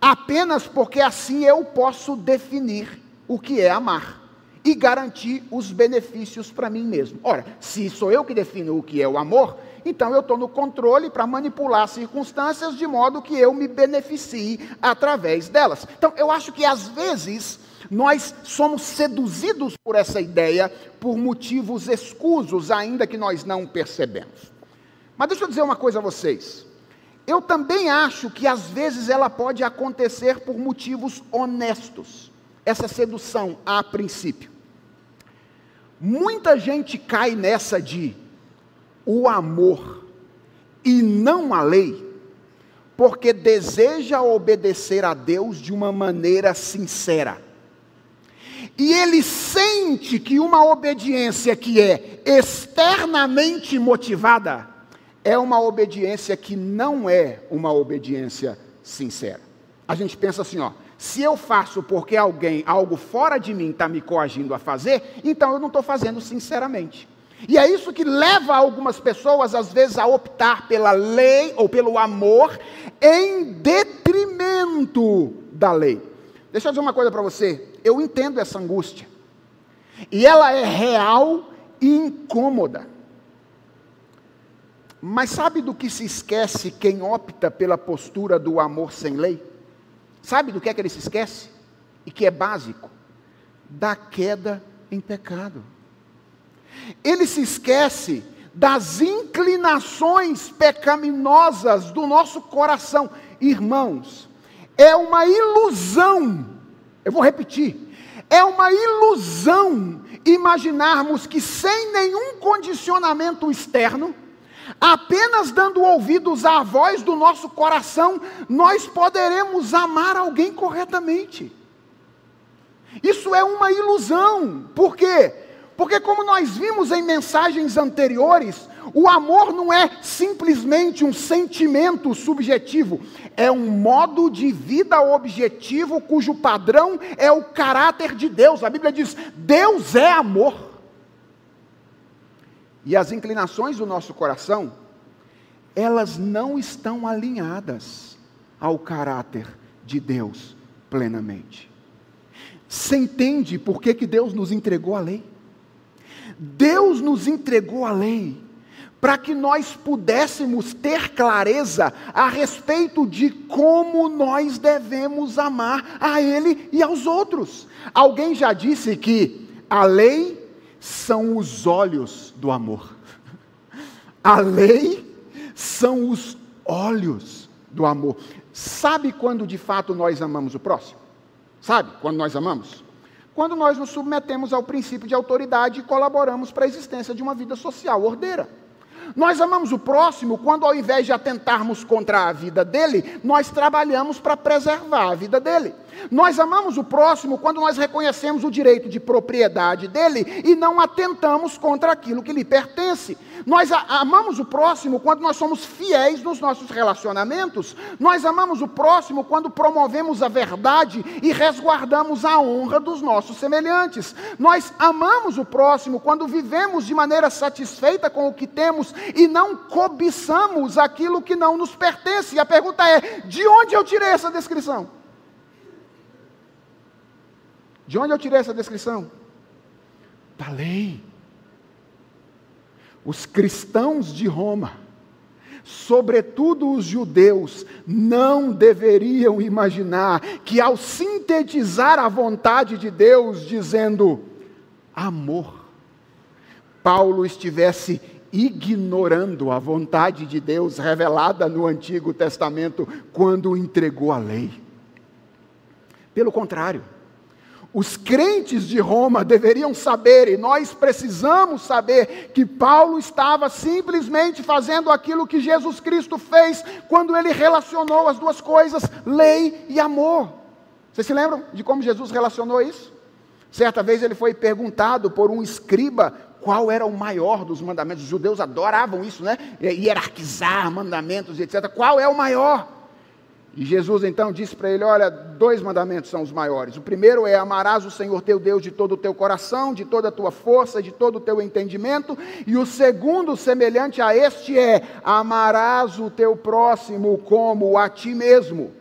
apenas porque assim eu posso definir o que é amar e garantir os benefícios para mim mesmo. Ora, se sou eu que defino o que é o amor, então eu estou no controle para manipular circunstâncias de modo que eu me beneficie através delas. Então, eu acho que às vezes nós somos seduzidos por essa ideia por motivos escusos, ainda que nós não percebemos. Mas deixa eu dizer uma coisa a vocês. Eu também acho que às vezes ela pode acontecer por motivos honestos, essa sedução a princípio. Muita gente cai nessa de o amor e não a lei, porque deseja obedecer a Deus de uma maneira sincera. E ele sente que uma obediência que é externamente motivada é uma obediência que não é uma obediência sincera. A gente pensa assim, ó, se eu faço porque alguém, algo fora de mim está me coagindo a fazer, então eu não estou fazendo sinceramente. E é isso que leva algumas pessoas, às vezes, a optar pela lei ou pelo amor em detrimento da lei. Deixa eu dizer uma coisa para você. Eu entendo essa angústia. E ela é real e incômoda. Mas sabe do que se esquece quem opta pela postura do amor sem lei? Sabe do que é que ele se esquece? E que é básico? Da queda em pecado. Ele se esquece das inclinações pecaminosas do nosso coração. Irmãos, é uma ilusão, eu vou repetir, é uma ilusão imaginarmos que sem nenhum condicionamento externo, Apenas dando ouvidos à voz do nosso coração, nós poderemos amar alguém corretamente. Isso é uma ilusão. Por quê? Porque, como nós vimos em mensagens anteriores, o amor não é simplesmente um sentimento subjetivo, é um modo de vida objetivo cujo padrão é o caráter de Deus. A Bíblia diz: Deus é amor. E as inclinações do nosso coração, elas não estão alinhadas ao caráter de Deus plenamente. Você entende por que, que Deus nos entregou a lei? Deus nos entregou a lei para que nós pudéssemos ter clareza a respeito de como nós devemos amar a Ele e aos outros. Alguém já disse que a lei são os olhos do amor. A lei são os olhos do amor. Sabe quando de fato nós amamos o próximo? Sabe quando nós amamos? Quando nós nos submetemos ao princípio de autoridade e colaboramos para a existência de uma vida social ordeira. Nós amamos o próximo quando, ao invés de atentarmos contra a vida dele, nós trabalhamos para preservar a vida dele. Nós amamos o próximo quando nós reconhecemos o direito de propriedade dele e não atentamos contra aquilo que lhe pertence. Nós amamos o próximo quando nós somos fiéis nos nossos relacionamentos. Nós amamos o próximo quando promovemos a verdade e resguardamos a honra dos nossos semelhantes. Nós amamos o próximo quando vivemos de maneira satisfeita com o que temos e não cobiçamos aquilo que não nos pertence. E a pergunta é: de onde eu tirei essa descrição? De onde eu tirei essa descrição? Da lei. Os cristãos de Roma, sobretudo os judeus, não deveriam imaginar que ao sintetizar a vontade de Deus dizendo amor, Paulo estivesse ignorando a vontade de Deus revelada no Antigo Testamento quando entregou a lei. Pelo contrário, Os crentes de Roma deveriam saber, e nós precisamos saber, que Paulo estava simplesmente fazendo aquilo que Jesus Cristo fez quando ele relacionou as duas coisas, lei e amor. Vocês se lembram de como Jesus relacionou isso? Certa vez ele foi perguntado por um escriba qual era o maior dos mandamentos. Os judeus adoravam isso, né? Hierarquizar mandamentos, etc. Qual é o maior? E Jesus então disse para ele: Olha, dois mandamentos são os maiores. O primeiro é: amarás o Senhor teu Deus de todo o teu coração, de toda a tua força, de todo o teu entendimento. E o segundo, semelhante a este, é: amarás o teu próximo como a ti mesmo.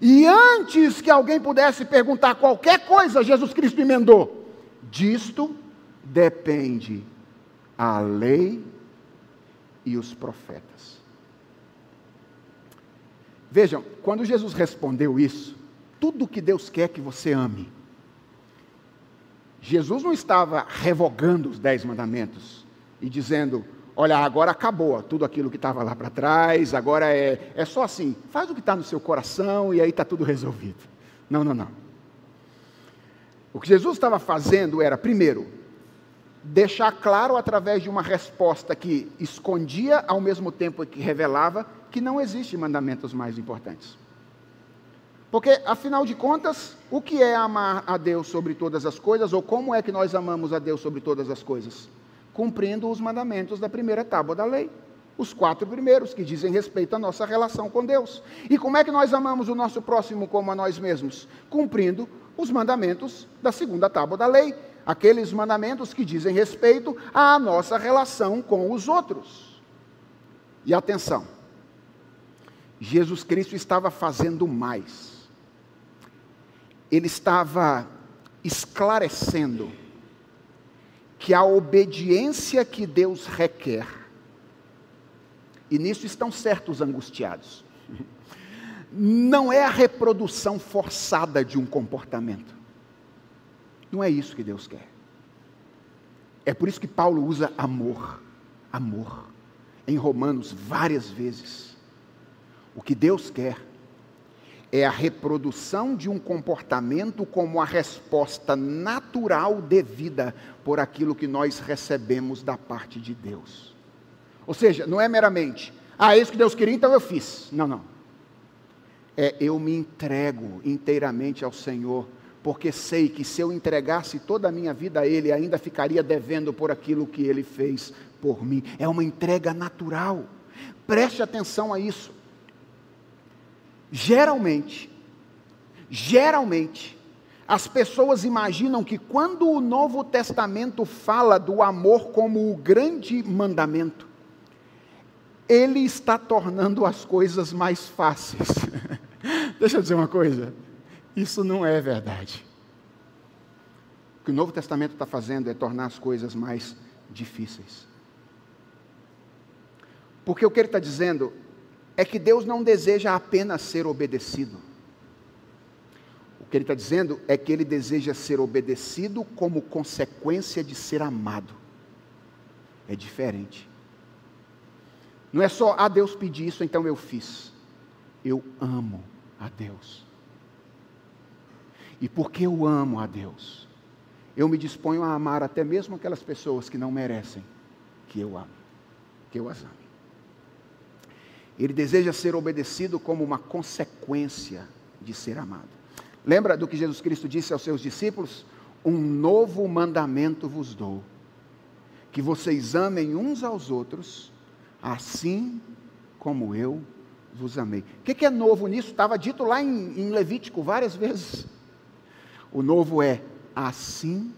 E antes que alguém pudesse perguntar qualquer coisa, Jesus Cristo emendou: Disto depende a lei e os profetas. Vejam, quando Jesus respondeu isso, tudo que Deus quer que você ame. Jesus não estava revogando os dez mandamentos e dizendo, olha, agora acabou tudo aquilo que estava lá para trás, agora é, é só assim, faz o que está no seu coração e aí está tudo resolvido. Não, não, não. O que Jesus estava fazendo era, primeiro, deixar claro através de uma resposta que escondia ao mesmo tempo que revelava que não existe mandamentos mais importantes. Porque, afinal de contas, o que é amar a Deus sobre todas as coisas, ou como é que nós amamos a Deus sobre todas as coisas? Cumprindo os mandamentos da primeira tábua da lei. Os quatro primeiros, que dizem respeito à nossa relação com Deus. E como é que nós amamos o nosso próximo como a nós mesmos? Cumprindo os mandamentos da segunda tábua da lei. Aqueles mandamentos que dizem respeito à nossa relação com os outros. E atenção, Jesus Cristo estava fazendo mais. Ele estava esclarecendo que a obediência que Deus requer, e nisso estão certos angustiados, [LAUGHS] não é a reprodução forçada de um comportamento. Não é isso que Deus quer. É por isso que Paulo usa amor, amor, em Romanos várias vezes. O que Deus quer é a reprodução de um comportamento como a resposta natural devida por aquilo que nós recebemos da parte de Deus. Ou seja, não é meramente, ah, é isso que Deus queria, então eu fiz. Não, não. É eu me entrego inteiramente ao Senhor, porque sei que se eu entregasse toda a minha vida a Ele, ainda ficaria devendo por aquilo que Ele fez por mim. É uma entrega natural. Preste atenção a isso. Geralmente, geralmente, as pessoas imaginam que quando o Novo Testamento fala do amor como o grande mandamento, ele está tornando as coisas mais fáceis. [LAUGHS] Deixa eu dizer uma coisa: isso não é verdade. O que o Novo Testamento está fazendo é tornar as coisas mais difíceis. Porque o que ele está dizendo é que Deus não deseja apenas ser obedecido. O que ele está dizendo é que ele deseja ser obedecido como consequência de ser amado. É diferente. Não é só, ah, Deus pediu isso, então eu fiz. Eu amo a Deus. E porque eu amo a Deus, eu me disponho a amar até mesmo aquelas pessoas que não merecem que eu ame, que eu as ame. Ele deseja ser obedecido como uma consequência de ser amado. Lembra do que Jesus Cristo disse aos seus discípulos? Um novo mandamento vos dou: que vocês amem uns aos outros, assim como eu vos amei. O que, é novo nisso? Estava dito lá em, Levítico várias vezes. O novo é assim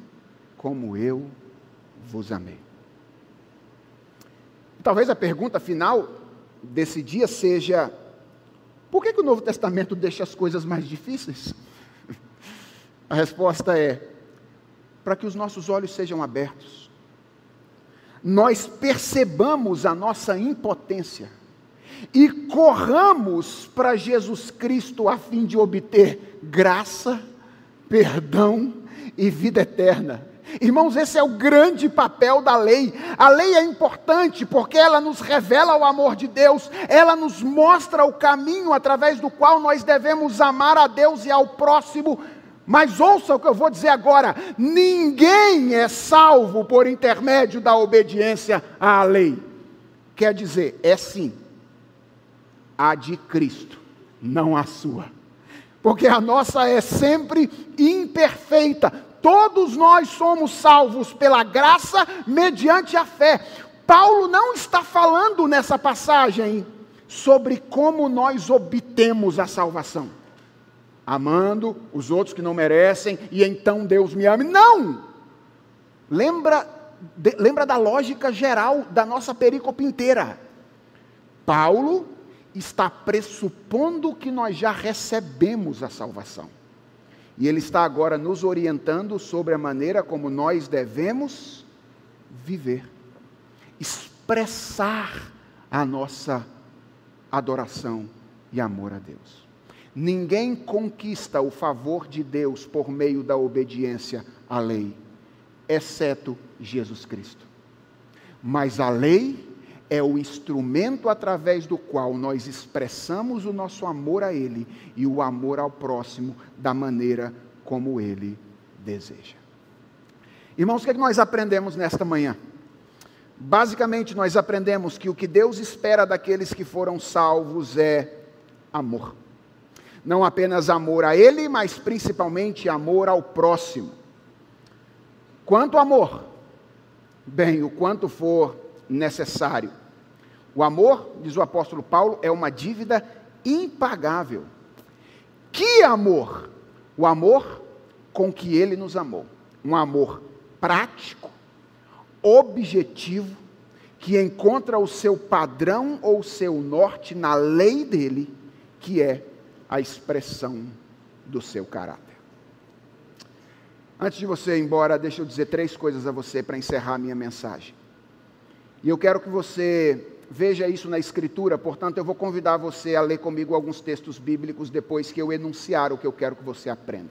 como eu vos amei. Talvez a pergunta final desse dia seja: por que, que o Novo Testamento deixa as coisas mais difíceis? [LAUGHS] A resposta é: para que os nossos olhos sejam abertos, nós percebamos a nossa impotência e corramos para Jesus Cristo a fim de obter graça, perdão e vida eterna. Irmãos, esse é o grande papel da lei. A lei é importante porque ela nos revela o amor de Deus, ela nos mostra o caminho através do qual nós devemos amar a Deus e ao próximo, Mas ouça o que eu vou dizer agora: ninguém é salvo por intermédio da obediência à lei. Quer dizer, é sim, a de Cristo, não a sua. Porque a nossa é sempre imperfeita. Todos nós somos salvos pela graça mediante a fé. Paulo não está falando nessa passagem sobre como nós obtemos a salvação. Amando os outros que não merecem e então Deus me ame. Não! Lembra, de, lembra da lógica geral da nossa perícope inteira. Paulo está pressupondo que nós já recebemos a salvação. E ele está agora nos orientando sobre a maneira como nós devemos viver, expressar a nossa adoração e amor a Deus. Ninguém conquista o favor de Deus por meio da obediência à lei, exceto Jesus Cristo. Mas a lei é o instrumento através do qual nós expressamos o nosso amor a Ele e o amor ao próximo da maneira como Ele deseja. Irmãos, o que, é que nós aprendemos nesta manhã? Basicamente, nós aprendemos que o que Deus espera daqueles que foram salvos é amor. Não apenas amor a Ele, mas principalmente amor ao próximo. Quanto amor? Bem, o quanto for necessário. O amor, diz o apóstolo Paulo, é uma dívida impagável. Que amor? O amor com que ele nos amou. Um amor prático, objetivo, que encontra o seu padrão ou o seu norte na lei dele, que é a expressão do seu caráter. Antes de você ir embora, deixa eu dizer três coisas a você para encerrar a minha mensagem. E eu quero que você veja isso na Escritura, portanto, eu vou convidar você a ler comigo alguns textos bíblicos depois que eu enunciar o que eu quero que você aprenda.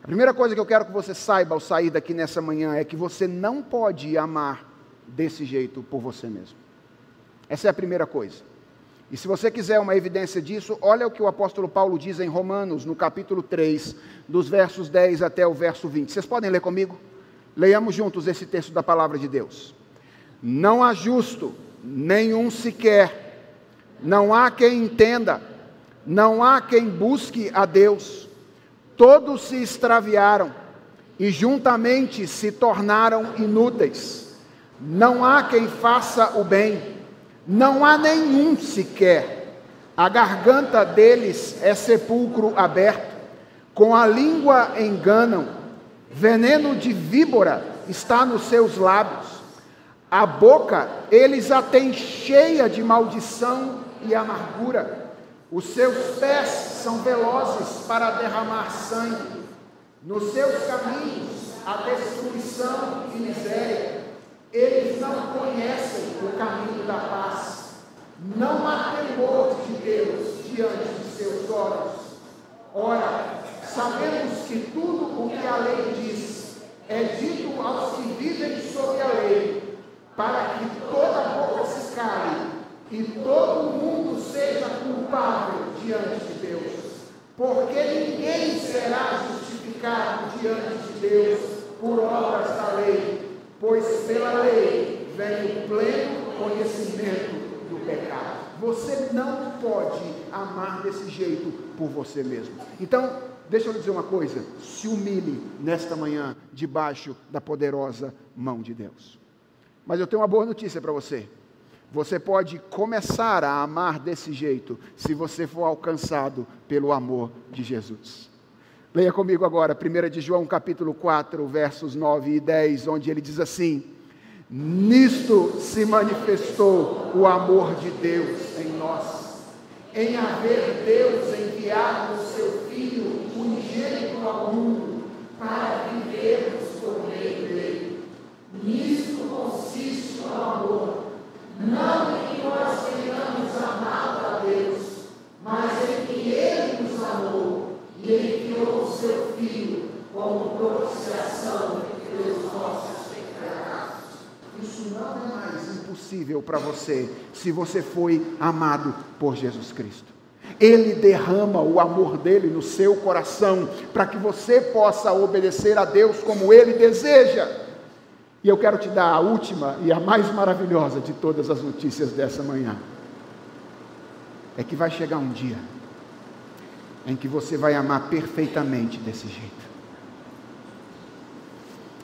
A primeira coisa que eu quero que você saiba ao sair daqui nessa manhã é que você não pode amar desse jeito por você mesmo. Essa é a primeira coisa. E se você quiser uma evidência disso, olha o que o apóstolo Paulo diz em Romanos, no capítulo 3, dos versos 10 até o verso 20. Vocês podem ler comigo? Leiamos juntos esse texto da palavra de Deus. Não há justo, nenhum sequer. Não há quem entenda, não há quem busque a Deus. Todos se extraviaram e juntamente se tornaram inúteis. Não há quem faça o bem, não há nenhum sequer. A garganta deles é sepulcro aberto, com a língua enganam, veneno de víbora está nos seus lábios a boca eles a têm cheia de maldição e amargura. Os seus pés são velozes para derramar sangue. Nos seus caminhos a destruição e miséria. Eles não conhecem o caminho da paz. Não há temor de Deus diante de seus olhos. Ora, sabemos que tudo o que a lei diz é dito aos que vivem sob a lei para que toda boca se cale e todo mundo seja culpável diante de Deus. Porque ninguém será justificado diante de Deus por obras da lei, pois pela lei vem o pleno conhecimento do pecado. Você não pode amar desse jeito por você mesmo. Então, deixa eu lhe dizer uma coisa: se humilhe nesta manhã debaixo da poderosa mão de Deus. Mas eu tenho uma boa notícia para você. Você pode começar a amar desse jeito se você for alcançado pelo amor de Jesus. Leia comigo agora, 1 de João capítulo 4, versos 9 e 10, onde ele diz assim: Nisto se manifestou o amor de Deus em nós, em haver Deus enviado o seu Filho unigênito ao mundo para dele. Nisto consiste o amor, não em que nós tenhamos amado a Deus, mas em que Ele nos amou e enviou o seu Filho como propiciação pelos nossos pecados. Isso não é mais impossível para você se você foi amado por Jesus Cristo. Ele derrama o amor dele no seu coração, para que você possa obedecer a Deus como ele deseja. E eu quero te dar a última e a mais maravilhosa de todas as notícias dessa manhã. É que vai chegar um dia em que você vai amar perfeitamente desse jeito.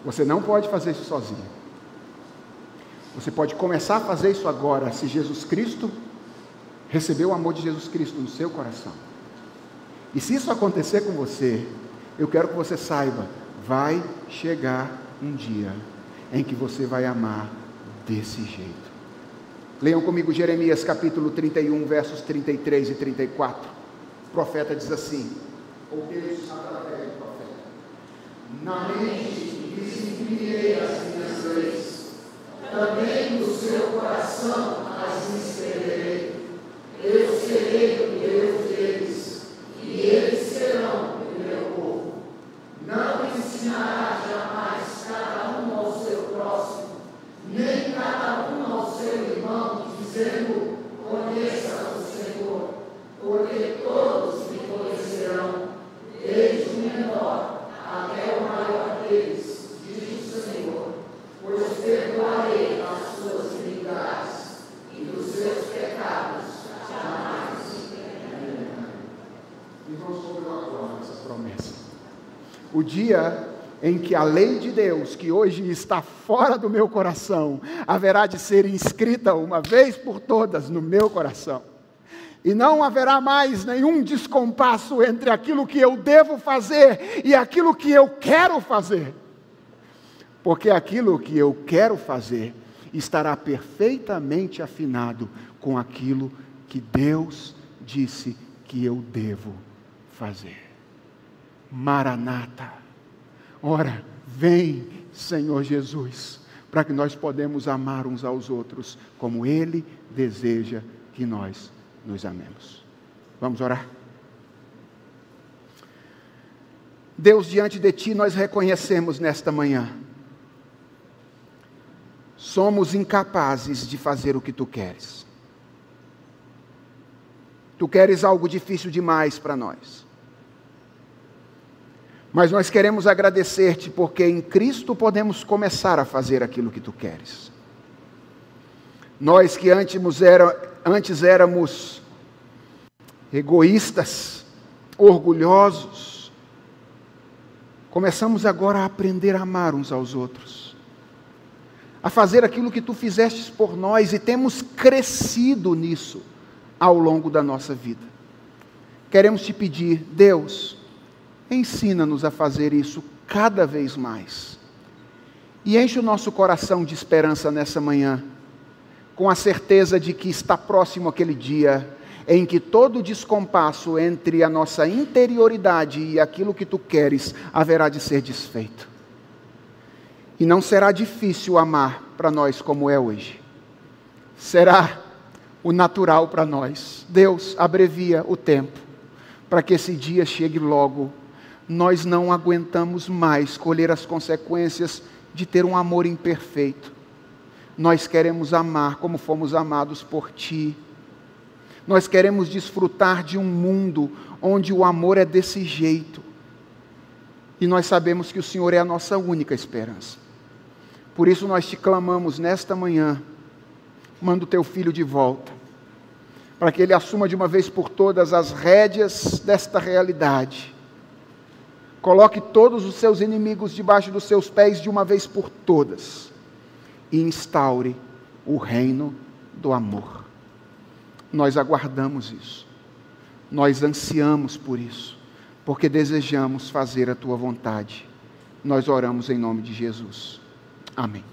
Você não pode fazer isso sozinho. Você pode começar a fazer isso agora, se Jesus Cristo recebeu o amor de Jesus Cristo no seu coração. E se isso acontecer com você, eu quero que você saiba, vai chegar um dia em que você vai amar desse jeito. Leiam comigo Jeremias capítulo 31, versos 33 e 34. O profeta diz assim: ou Deus através do profeta: Na mente lhes imprimirei as minhas leis, também no seu coração as inscreverei eu serei o Deus deles, e eles serão o meu povo. Não ensinará jamais cada um ao seu próximo, nem cada um ao seu irmão, dizendo: Conheça o Senhor, porque todos me conhecerão, desde o menor até o maior deles, diz o Senhor, pois perdoarei as suas iniquidades e os seus pecados Irmãos, como eu aguardo essa promessa? O dia em que a lei de Deus, que hoje está fora do meu coração, haverá de ser inscrita uma vez por todas no meu coração. E não haverá mais nenhum descompasso entre aquilo que eu devo fazer e aquilo que eu quero fazer. Porque aquilo que eu quero fazer estará perfeitamente afinado com aquilo que Deus disse que eu devo fazer. Maranata. Ora, vem, Senhor Jesus, para que nós podemos amar uns aos outros como Ele deseja que nós nos amemos. Vamos orar? Deus, diante de Ti, nós reconhecemos nesta manhã. Somos incapazes de fazer o que Tu queres. Tu queres algo difícil demais para nós. Mas nós queremos agradecer-te porque em Cristo podemos começar a fazer aquilo que tu queres. Nós que antes, era, antes éramos egoístas, orgulhosos, começamos agora a aprender a amar uns aos outros, a fazer aquilo que tu fizestes por nós e temos crescido nisso ao longo da nossa vida. Queremos te pedir, Deus, ensina-nos a fazer isso cada vez mais. E enche o nosso coração de esperança nessa manhã, com a certeza de que está próximo aquele dia em que todo descompasso entre a nossa interioridade e aquilo que tu queres haverá de ser desfeito. E não será difícil amar para nós como é hoje. Será o natural para nós. Deus abrevia o tempo para que esse dia chegue logo. Nós não aguentamos mais colher as consequências de ter um amor imperfeito. Nós queremos amar como fomos amados por Ti. Nós queremos desfrutar de um mundo onde o amor é desse jeito. E nós sabemos que o Senhor é a nossa única esperança. Por isso nós te clamamos nesta manhã manda o teu filho de volta, para que ele assuma de uma vez por todas as rédeas desta realidade. Coloque todos os seus inimigos debaixo dos seus pés de uma vez por todas e instaure o reino do amor. Nós aguardamos isso, nós ansiamos por isso, porque desejamos fazer a tua vontade. Nós oramos em nome de Jesus. Amém.